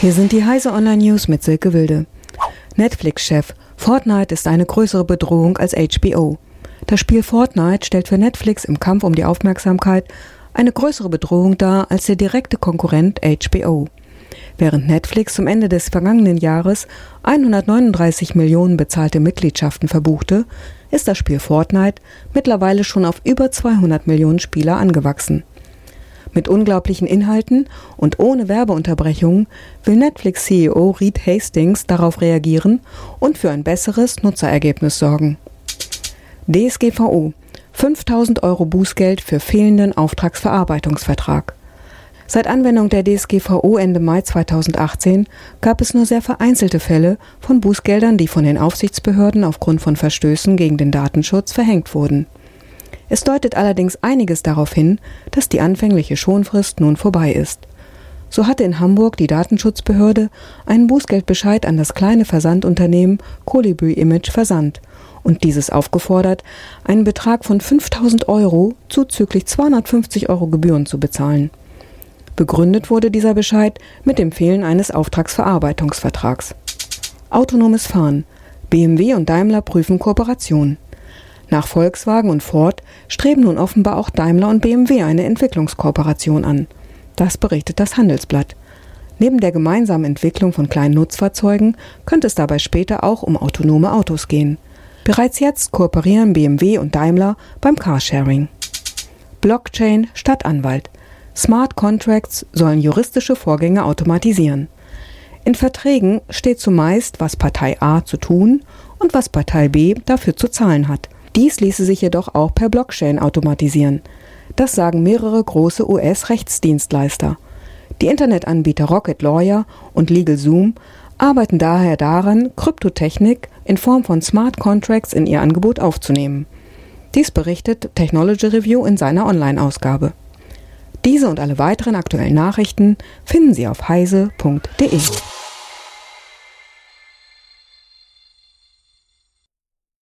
Hier sind die Heise Online News mit Silke Wilde. Netflix-Chef, Fortnite ist eine größere Bedrohung als HBO. Das Spiel Fortnite stellt für Netflix im Kampf um die Aufmerksamkeit eine größere Bedrohung dar als der direkte Konkurrent HBO. Während Netflix zum Ende des vergangenen Jahres 139 Millionen bezahlte Mitgliedschaften verbuchte, ist das Spiel Fortnite mittlerweile schon auf über 200 Millionen Spieler angewachsen. Mit unglaublichen Inhalten und ohne Werbeunterbrechungen will Netflix-CEO Reed Hastings darauf reagieren und für ein besseres Nutzerergebnis sorgen. DSGVO 5000 Euro Bußgeld für fehlenden Auftragsverarbeitungsvertrag. Seit Anwendung der DSGVO Ende Mai 2018 gab es nur sehr vereinzelte Fälle von Bußgeldern, die von den Aufsichtsbehörden aufgrund von Verstößen gegen den Datenschutz verhängt wurden. Es deutet allerdings einiges darauf hin, dass die anfängliche Schonfrist nun vorbei ist. So hatte in Hamburg die Datenschutzbehörde einen Bußgeldbescheid an das kleine Versandunternehmen Colibri Image versandt und dieses aufgefordert, einen Betrag von 5000 Euro zuzüglich 250 Euro Gebühren zu bezahlen. Begründet wurde dieser Bescheid mit dem Fehlen eines Auftragsverarbeitungsvertrags. Autonomes Fahren. BMW und Daimler prüfen Kooperation. Nach Volkswagen und Ford streben nun offenbar auch Daimler und BMW eine Entwicklungskooperation an. Das berichtet das Handelsblatt. Neben der gemeinsamen Entwicklung von kleinen Nutzfahrzeugen könnte es dabei später auch um autonome Autos gehen. Bereits jetzt kooperieren BMW und Daimler beim Carsharing. Blockchain statt Anwalt. Smart Contracts sollen juristische Vorgänge automatisieren. In Verträgen steht zumeist, was Partei A zu tun und was Partei B dafür zu zahlen hat. Dies ließe sich jedoch auch per Blockchain automatisieren. Das sagen mehrere große US-Rechtsdienstleister. Die Internetanbieter Rocket Lawyer und LegalZoom arbeiten daher daran, Kryptotechnik in Form von Smart Contracts in ihr Angebot aufzunehmen. Dies berichtet Technology Review in seiner Online-Ausgabe. Diese und alle weiteren aktuellen Nachrichten finden Sie auf heise.de.